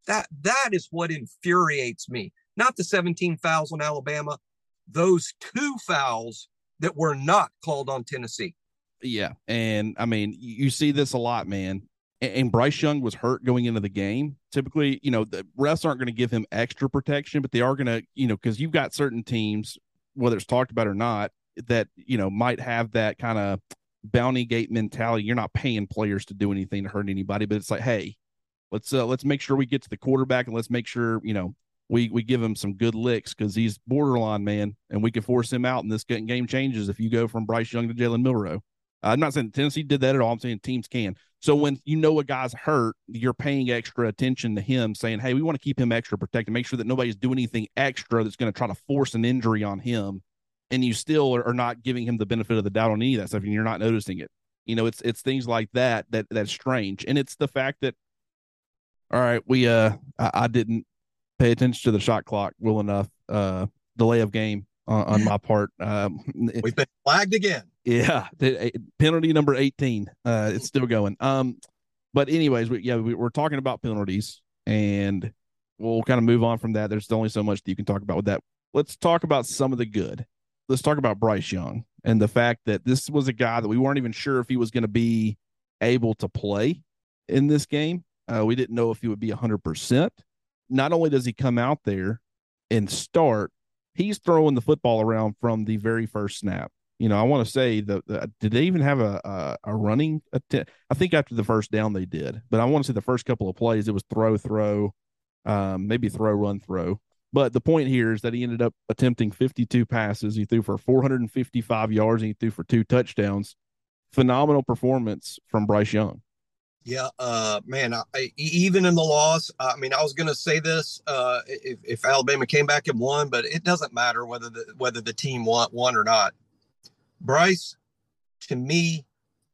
That that is what infuriates me. Not the 17 fouls on Alabama, those two fouls that were not called on Tennessee. Yeah, and I mean, you see this a lot, man and Bryce Young was hurt going into the game, typically, you know, the refs aren't going to give him extra protection, but they are going to, you know, because you've got certain teams, whether it's talked about or not, that, you know, might have that kind of bounty gate mentality. You're not paying players to do anything to hurt anybody, but it's like, hey, let's uh, let's make sure we get to the quarterback and let's make sure, you know, we we give him some good licks because he's borderline man, and we can force him out, and this game changes if you go from Bryce Young to Jalen Milroe. I'm not saying Tennessee did that at all. I'm saying teams can. So when you know a guy's hurt, you're paying extra attention to him, saying, "Hey, we want to keep him extra protected. Make sure that nobody's doing anything extra that's going to try to force an injury on him." And you still are, not giving him the benefit of the doubt on any of that stuff, and you're not noticing it. You know, it's it's things like that that that's strange, and it's the fact that, all right, we uh, I, I didn't pay attention to the shot clock well enough. Uh, delay of game on, on my part. Um, We've been flagged again. Yeah, the, penalty number eighteen. Uh, it's still going. Um, but anyways, we, yeah, we, we're talking about penalties, and we'll kind of move on from that. There's only so much that you can talk about with that. Let's talk about some of the good. Let's talk about Bryce Young and the fact that this was a guy that we weren't even sure if he was going to be able to play in this game. Uh, we didn't know if he would be 100%. Not only does he come out there and start, he's throwing the football around from the very first snap. You know, I want to say the, the, did they even have a a, a running attempt? I think after the first down they did, but I want to say the first couple of plays it was throw throw, um, maybe throw run throw. But the point here is that he ended up attempting 52 passes. He threw for 455 yards and he threw for two touchdowns. Phenomenal performance from Bryce Young. Yeah, uh, man. I, even in the loss, I mean, I was going to say this uh, if, if, Alabama came back and won, but it doesn't matter whether the whether the team won, won or not. Bryce, to me,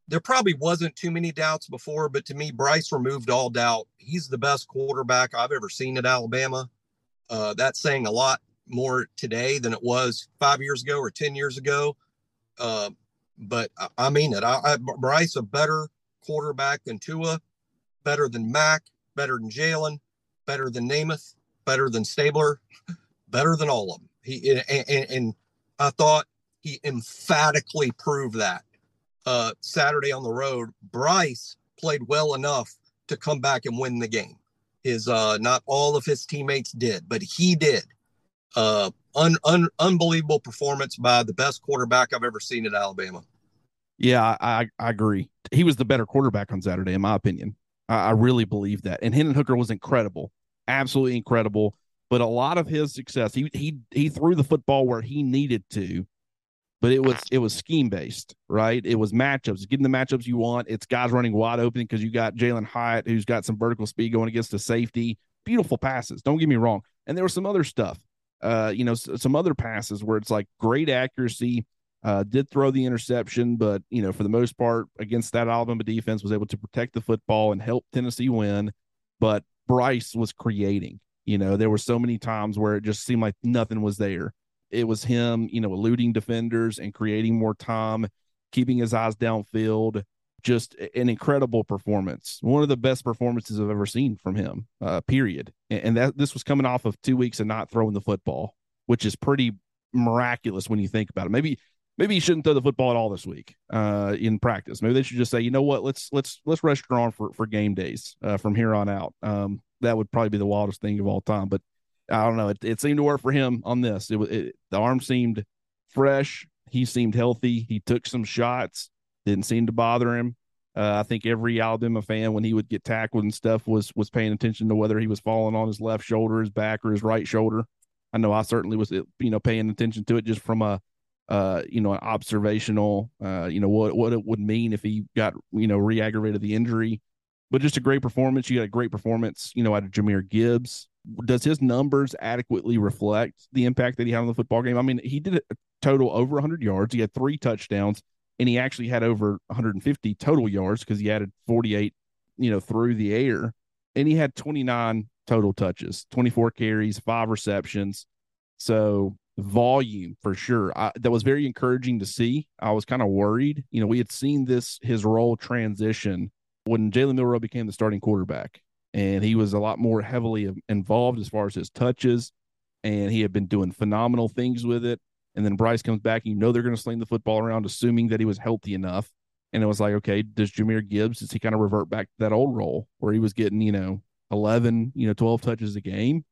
there probably wasn't too many doubts before, but to me, Bryce removed all doubt. He's the best quarterback I've ever seen at Alabama. Uh, that's saying a lot more today than it was five years ago or ten years ago. Uh, but I, I mean it. I, I, Bryce a better quarterback than Tua, better than Mac, better than Jalen, better than Namath, better than Stabler, better than all of them. He and, and, and I thought he emphatically proved that uh, Saturday on the road. Bryce played well enough to come back and win the game. His uh, not all of his teammates did, but he did. Uh, un, un, unbelievable performance by the best quarterback I've ever seen at Alabama. Yeah, I, I agree. He was the better quarterback on Saturday, in my opinion. I, I really believe that. And Hendon Hooker was incredible, absolutely incredible. But a lot of his success, he he he threw the football where he needed to, but it was it was scheme based, right? It was matchups, getting the matchups you want. It's guys running wide open because you got Jalin Hyatt who's got some vertical speed going against the safety. Beautiful passes. Don't get me wrong. And there was some other stuff, uh, you know, some other passes where it's like great accuracy Uh, did throw the interception, but you know, for the most part, against that Alabama defense, was able to protect the football and help Tennessee win. But Bryce was creating. You know, there were so many times where it just seemed like nothing was there. It was him, you know, eluding defenders and creating more time, keeping his eyes downfield. Just an incredible performance. One of the best performances I've ever seen from him. Uh, period. And that this was coming off of two weeks of not throwing the football, which is pretty miraculous when you think about it. Maybe maybe he shouldn't throw the football at all this week uh, in practice. Maybe they should just say, you know what, let's let's let's rest arm for for game days uh, from here on out. Um, that would probably be the wildest thing of all time. But I don't know. It, it seemed to work for him on this. It was the arm seemed fresh. He seemed healthy. He took some shots. Didn't seem to bother him. Uh, I think every Alabama fan, when he would get tackled and stuff, was was paying attention to whether he was falling on his left shoulder, his back, or his right shoulder. I know I certainly was, you know, paying attention to it just from a, uh, you know, an observational, uh, you know, what what it would mean if he got, you know, re-aggravated the injury. But just a great performance. You got a great performance, you know, out of Jahmyr Gibbs. Does his numbers adequately reflect the impact that he had on the football game? I mean, he did a total over 100 yards. He had three touchdowns, and he actually had over 150 total yards because he added 48, you know, through the air. And he had 29 total touches, 24 carries, five receptions. So volume for sure. I, that was very encouraging to see. I was kind of worried. You know, we had seen this his role transition when Jalen Milroe became the starting quarterback, and he was a lot more heavily involved as far as his touches, and he had been doing phenomenal things with it. And then Bryce comes back, and you know they're going to sling the football around, assuming that he was healthy enough. And it was like, okay, does Jahmyr Gibbs does he kind of revert back to that old role where he was getting you know 11, you know, 12 touches a game?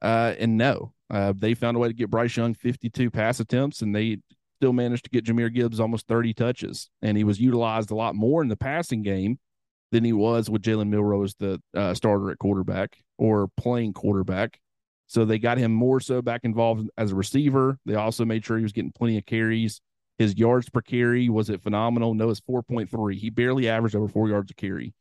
Uh, and no, uh, they found a way to get Bryce Young 52 pass attempts, and they still managed to get Jahmyr Gibbs almost 30 touches. And he was utilized a lot more in the passing game than he was with Jalen Milroe as the uh, starter at quarterback or playing quarterback. So they got him more so back involved as a receiver. They also made sure he was getting plenty of carries. His yards per carry was it phenomenal? No, it's 4.3. He barely averaged over four yards a carry.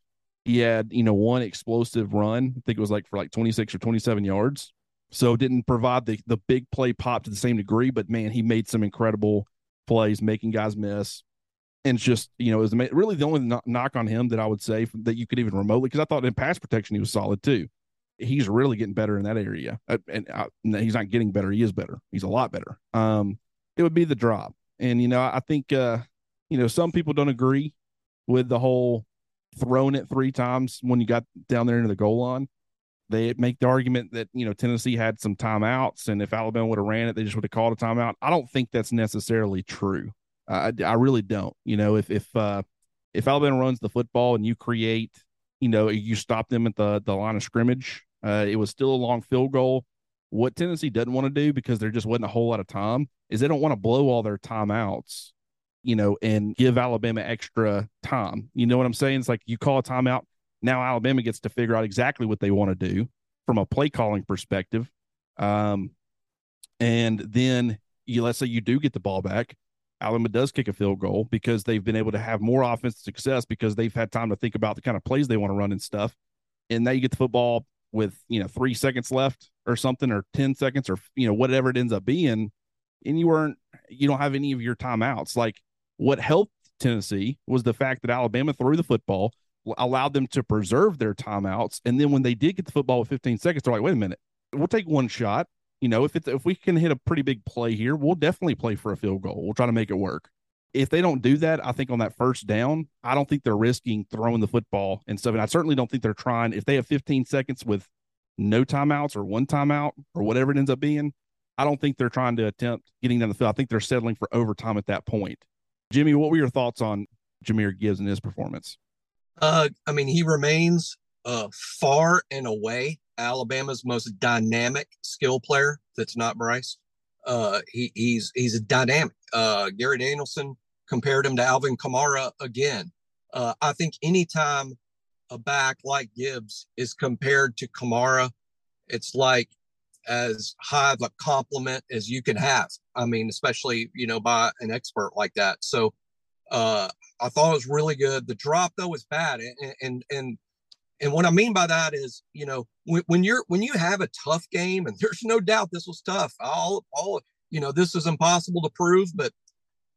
He had, you know, one explosive run. I think it was like for like 26 or 27 yards. So didn't provide the the big play pop to the same degree, but man, he made some incredible plays, making guys miss. And it's just, you know, was really the only knock on him that I would say that you could even remotely, because I thought in pass protection he was solid too. He's really getting better in that area, uh, and I, he's not getting better; he is better. He's a lot better. Um, it would be the drop, and you know, I think, uh, you know, some people don't agree with the whole throwing it three times when you got down there into the goal line they make the argument that you know Tennessee had some timeouts, and if Alabama would have ran it, they just would have called a timeout. I don't think that's necessarily true. I, I really don't. You know, if if uh, if Alabama runs the football and you create, you know, you stop them at the the line of scrimmage, uh, it was still a long field goal. What Tennessee doesn't want to do because there just wasn't a whole lot of time is they don't want to blow all their timeouts, you know, and give Alabama extra time. You know what I'm saying? It's like you call a timeout, now Alabama gets to figure out exactly what they want to do from a play calling perspective. Um, and then you let's say you do get the ball back. Alabama does kick a field goal because they've been able to have more offensive success because they've had time to think about the kind of plays they want to run and stuff. And now you get the football with you know three seconds left or something or 10 seconds or you know whatever it ends up being and you weren't you don't have any of your timeouts like what helped tennessee was the fact that alabama threw the football allowed them to preserve their timeouts. And then when they did get the football with 15 seconds, they're like, wait a minute, we'll take one shot. You know, if it's if we can hit a pretty big play here, we'll definitely play for a field goal. We'll try to make it work. If they don't do that, I think on that first down, I don't think they're risking throwing the football and stuff. And I certainly don't think they're trying if they have 15 seconds with no timeouts or one timeout or whatever it ends up being. I don't think they're trying to attempt getting down the field. I think they're settling for overtime at that point. Jimmy, what were your thoughts on Jahmyr Gibbs and his performance? Uh, I mean, he remains uh, far and away Alabama's most dynamic skill player. That's not Bryce. Uh, he, he's he's a dynamic. Uh, Gary Danielson compared him to Alvin Kamara again. Uh, I think anytime a back like Gibbs is compared to Kamara, it's like as high of a compliment as you can have. I mean, especially you know by an expert like that. So uh, I thought it was really good. The drop though was bad, and and and, and what I mean by that is, you know, when, when you're when you have a tough game, and there's no doubt this was tough. All all you know, this is impossible to prove, but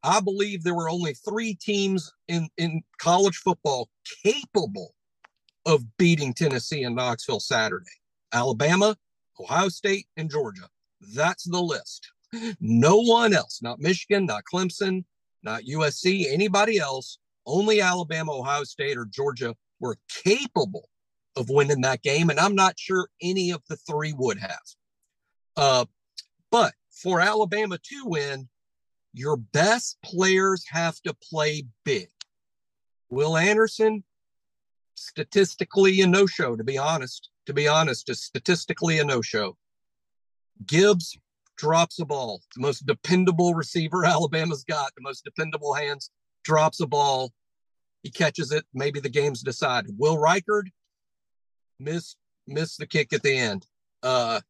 I believe there were only three teams in, in college football capable of beating Tennessee in Knoxville Saturday Alabama, Ohio State, and Georgia. That's the list. No one else, not Michigan, not Clemson, not USC, anybody else, only Alabama, Ohio State, or Georgia were capable of winning that game. And I'm not sure any of the three would have. Uh, but for Alabama to win, your best players have to play big. Will Anderson, statistically a no show, to be honest. To be honest, is statistically a no show. Gibbs drops a ball. The most dependable receiver Alabama's got, the most dependable hands, drops a ball. He catches it. Maybe the game's decided. Will Reichard missed missed the kick at the end. Uh,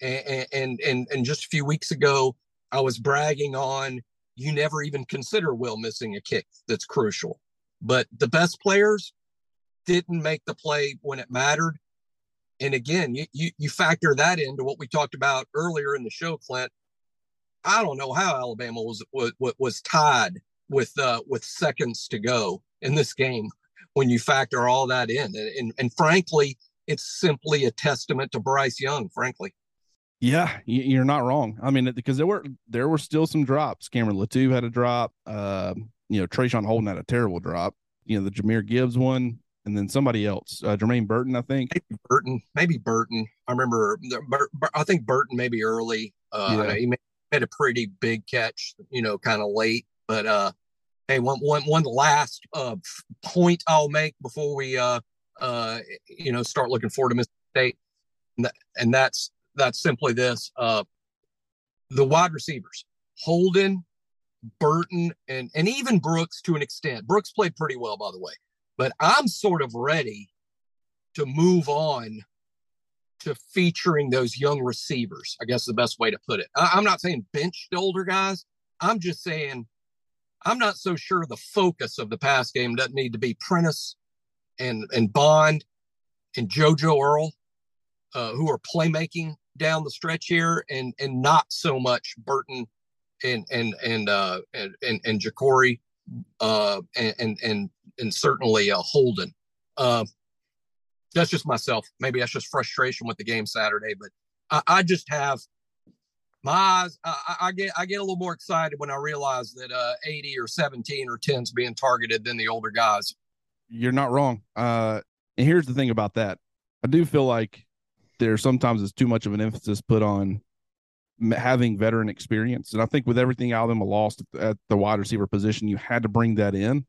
and, and and and just a few weeks ago, I was bragging on you never even consider Will missing a kick that's crucial. But the best players didn't make the play when it mattered. And again, you, you, you factor that into what we talked about earlier in the show, Clint. I don't know how Alabama was was, was tied with uh, with seconds to go in this game when you factor all that in. And, and, and frankly, it's simply a testament to Bryce Young, frankly. Yeah, you're not wrong. I mean, because there were there were still some drops. Cameron Latu had a drop. Uh, you know, Traeshon Holden had a terrible drop. You know, the Jahmyr Gibbs one, and then somebody else, uh, Jermaine Burton, I think. Maybe Burton, maybe Burton. I remember. I think Burton maybe early. Uh, yeah. He made a pretty big catch. You know, kind of late, but uh, hey, one one one last uh point I'll make before we uh uh you know start looking forward to Mississippi State, and, that, and that's that's simply this uh, the wide receivers, Holden, Burton, and, and even Brooks to an extent. Brooks played pretty well, by the way. But I'm sort of ready to move on to featuring those young receivers. I guess the best way to put it. I, I'm not saying bench the older guys. I'm just saying I'm not so sure the focus of the pass game doesn't need to be Prentice and and Bond and JoJo Earle, uh, who are playmaking down the stretch here, and and not so much Burton and and and uh, and and, and Ja'Corey, uh, and and and certainly uh, Holden. Uh, that's just myself. Maybe that's just frustration with the game Saturday, but I, I just have my eyes. I, I, get I get a little more excited when I realize that uh, 80 or 17 or tens being targeted than the older guys. You're not wrong. Uh, and here's the thing about that. I do feel like there sometimes is too much of an emphasis put on having veteran experience. And I think with everything Alabama lost at the wide receiver position, you had to bring that in.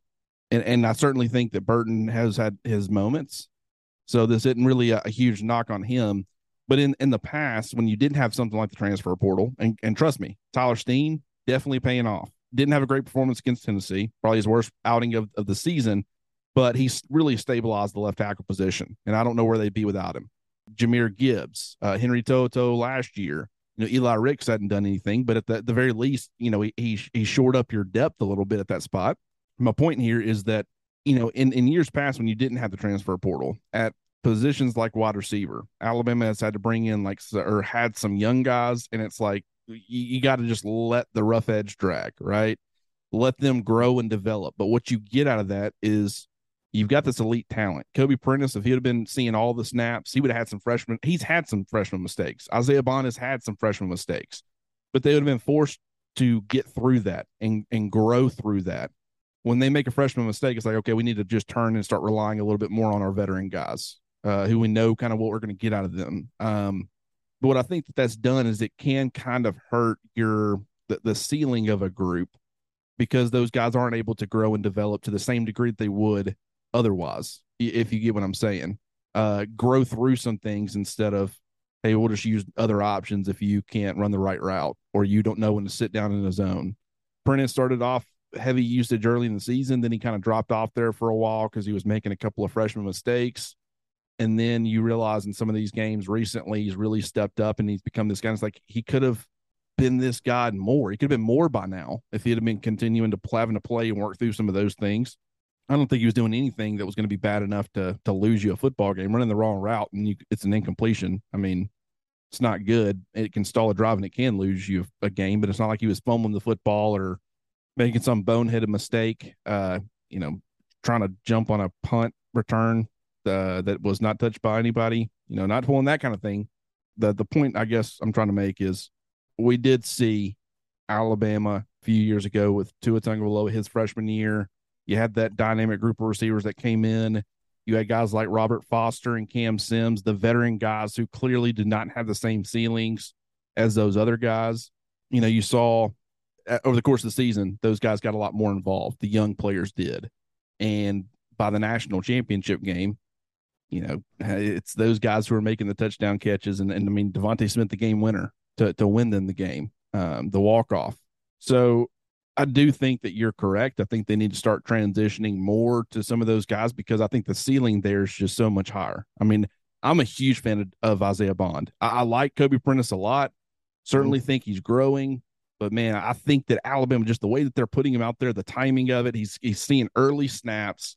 And, and I certainly think that Burton has had his moments. So this isn't really a, a, huge knock on him. But in, in the past, when you didn't have something like the transfer portal, and, and trust me, Tyler Steen definitely paying off. Didn't have a great performance against Tennessee, probably his worst outing of, of the season, but he's really stabilized the left tackle position. And I don't know where they'd be without him. Jahmyr Gibbs, uh, Henry To'oTo'o last year. You know, Eli Ricks hadn't done anything, but at the, the very least, you know, he, he he shored up your depth a little bit at that spot. My point here is that you know, in in years past when you didn't have the transfer portal at positions like wide receiver, Alabama has had to bring in like or had some young guys, and it's like you, you got to just let the rough edge drag, right? Let them grow and develop. But what you get out of that is you've got this elite talent. Kobe Prentice, if he'd have been seeing all the snaps, he would have had some freshman. He's had some freshman mistakes. Isaiah Bond has had some freshman mistakes, but they would have been forced to get through that and and grow through that. When they make a freshman mistake, it's like okay, we need to just turn and start relying a little bit more on our veteran guys, uh, who we know kind of what we're going to get out of them. Um, but what I think that that's done is it can kind of hurt your the, the ceiling of a group because those guys aren't able to grow and develop to the same degree that they would otherwise, if you get what I'm saying. Uh, grow through some things instead of, hey, we'll just use other options if you can't run the right route or you don't know when to sit down in a zone. Prentice started off heavy usage early in the season, then he kind of dropped off there for a while because he was making a couple of freshman mistakes. And then you realize in some of these games recently, he's really stepped up and he's become this guy. It's like he could have been this guy more. He could have been more by now if he had been continuing to having to play and work through some of those things. I don't think he was doing anything that was going to be bad enough to to lose you a football game. Running the wrong route and you, it's an incompletion. I mean, it's not good. It can stall a drive and it can lose you a game, but it's not like he was fumbling the football or making some boneheaded mistake, uh, you know, trying to jump on a punt return uh, that was not touched by anybody, you know, not pulling that kind of thing. The the point I guess I'm trying to make is we did see Alabama a few years ago with Tua Tagovailoa his freshman year. You had that dynamic group of receivers that came in. You had guys like Robert Foster and Cam Sims, the veteran guys who clearly did not have the same ceilings as those other guys. You know, you saw uh, over the course of the season, those guys got a lot more involved. The young players did. And by the national championship game, you know, it's those guys who are making the touchdown catches. And, and I mean, DeVonta Smith, the game winner to, to win them the game, um, the walk off. So I do think that you're correct. I think they need to start transitioning more to some of those guys because I think the ceiling there is just so much higher. I mean, I'm a huge fan of, of Isaiah Bond. I, I, like Kobe Prentice a lot. Certainly mm-hmm. think he's growing, but man, I think that Alabama, just the way that they're putting him out there, the timing of it, he's he's seeing early snaps.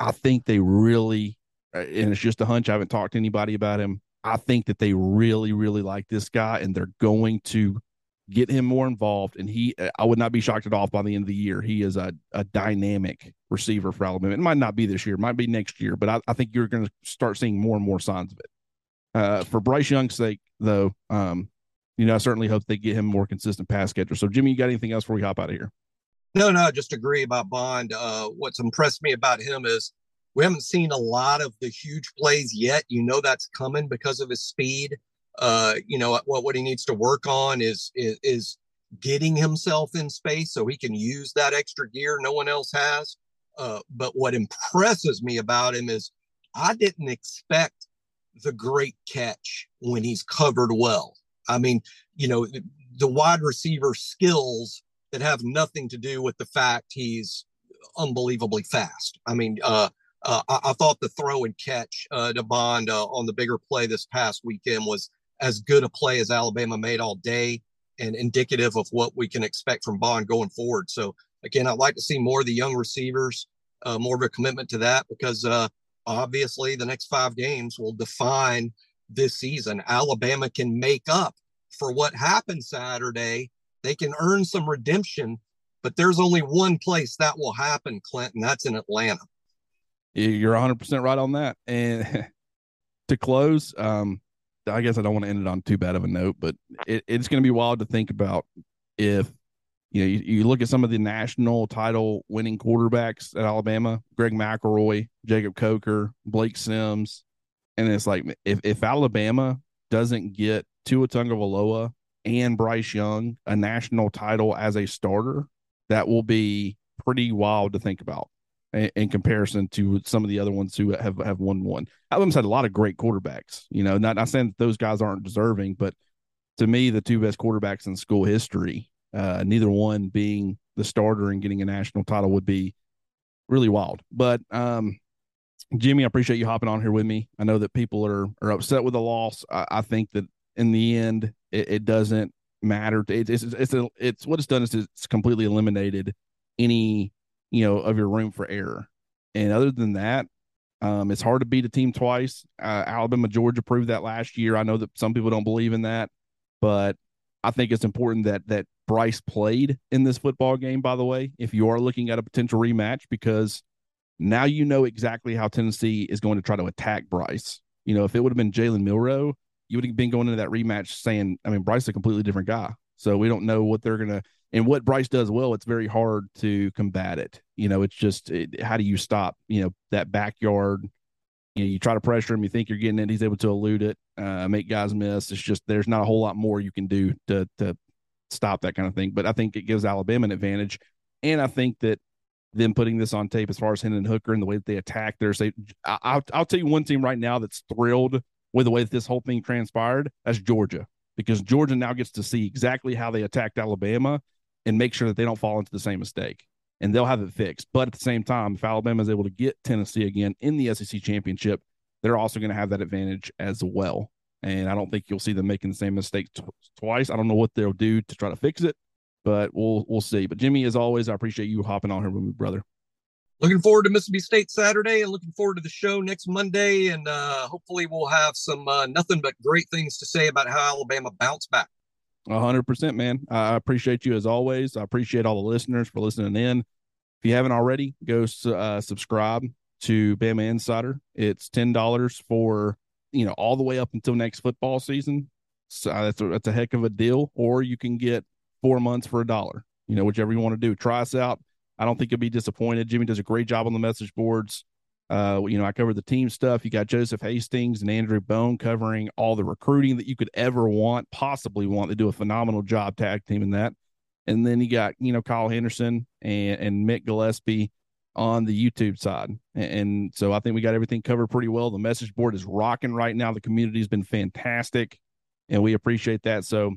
I think they really, uh, and it's just a hunch. I haven't talked to anybody about him. I think that they really, really like this guy, and they're going to get him more involved. And he, I would not be shocked at all by the end of the year. He is a, a dynamic receiver for Alabama. It might not be this year, might be next year, but I, I think you're going to start seeing more and more signs of it. Uh, for Bryce Young's sake, though, um, you know, I certainly hope they get him more consistent pass catcher. So, Jimmy, you got anything else before we hop out of here? No, no, just agree about Bond. Uh, what's impressed me about him is we haven't seen a lot of the huge plays yet. You know that's coming because of his speed. Uh, you know what what he needs to work on is, is is getting himself in space so he can use that extra gear no one else has. Uh, but what impresses me about him is I didn't expect the great catch when he's covered well. I mean, you know, the wide receiver skills that have nothing to do with the fact he's unbelievably fast. I mean, uh, uh, I, I, thought the throw and catch uh, to Bond uh, on the bigger play this past weekend was as good a play as Alabama made all day and indicative of what we can expect from Bond going forward. So again, I'd like to see more of the young receivers, uh, more of a commitment to that because uh, obviously the next five games will define this season. Alabama can make up for what happened Saturday. They can earn some redemption, but there's only one place that will happen, Clinton. That's in Atlanta. You're 100% right on that. And to close, um, I guess I don't want to end it on too bad of a note, but it, it's going to be wild to think about if you know you, you, look at some of the national title winning quarterbacks at Alabama, Greg McElroy, Jacob Coker, Blake Sims, and it's like if if Alabama doesn't get Tua Tagovailoa and Bryce Young a national title as a starter, that will be pretty wild to think about in comparison to some of the other ones who have have won one. Alabama's had a lot of great quarterbacks. You know, not not saying that those guys aren't deserving, but to me, the two best quarterbacks in school history, uh, neither one being the starter and getting a national title would be really wild. But um, Jimmy, I appreciate you hopping on here with me. I know that people are are upset with the loss. I, I think that in the end, it, it doesn't matter. It, it's it's a, it's what it's done is it's completely eliminated any you know, of your room for error. And other than that, um, it's hard to beat a team twice. Uh, Alabama, Georgia proved that last year. I know that some people don't believe in that, but I think it's important that that Bryce played in this football game. By the way, if you are looking at a potential rematch, because now you know exactly how Tennessee is going to try to attack Bryce. You know, if it would have been Jalen Milroe, you would have been going into that rematch saying, I mean, Bryce is a completely different guy. So we don't know what they're gonna and what Bryce does well, it's very hard to combat it. You know, it's just it, how do you stop? You know, that backyard. You know, you try to pressure him. You think you're getting it. He's able to elude it, uh, make guys miss. It's just there's not a whole lot more you can do to to stop that kind of thing. But I think it gives Alabama an advantage, and I think that them putting this on tape as far as Hendon Hooker and the way that they attack their say, I'll I'll tell you one team right now that's thrilled with the way that this whole thing transpired. That's Georgia because Georgia now gets to see exactly how they attacked Alabama and make sure that they don't fall into the same mistake. And they'll have it fixed. But at the same time, if Alabama is able to get Tennessee again in the SEC championship, they're also going to have that advantage as well. And I don't think you'll see them making the same mistake t- twice. I don't know what they'll do to try to fix it, but we'll we'll see. But Jimmy, as always, I appreciate you hopping on here with me, brother. Looking forward to Mississippi State Saturday and looking forward to the show next Monday. And uh, hopefully, we'll have some uh, nothing but great things to say about how Alabama bounced back. Hundred percent, man. I appreciate you as always. I appreciate all the listeners for listening in. If you haven't already, go uh, subscribe to Bama Insider. It's ten dollars for you know all the way up until next football season. So uh, that's a, that's a heck of a deal. Or you can get four months for a dollar. You know, whichever you want to do. Try us out. I don't think you'll be disappointed. Jimmy does a great job on the message boards. Uh, you know, I cover the team stuff. You got Joseph Hastings and Andrew Bone covering all the recruiting that you could ever want, possibly want. They do a phenomenal job tag teaming that. And then you got, you know, Kyle Henderson and, and Mick Gillespie on the YouTube side. And, and so I think we got everything covered pretty well. The message board is rocking right now. The community has been fantastic and we appreciate that. So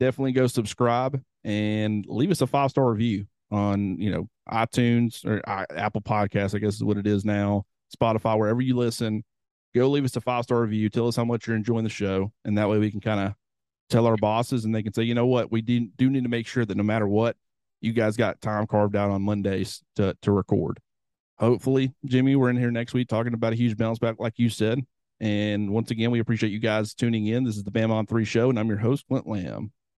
definitely go subscribe and leave us a five star review on, you know, iTunes or uh, Apple Podcasts, I guess is what it is now, Spotify, wherever you listen. Go leave us a five star review. Tell us how much you're enjoying the show. And that way we can kind of tell our bosses and they can say, you know what, we do, do need to make sure that no matter what, you guys got time carved out on Mondays to, to record. Hopefully, Jimmy, we're in here next week talking about a huge bounce back, like you said. And once again, we appreciate you guys tuning in. This is the Bam on Three show, and I'm your host, Clint Lamb.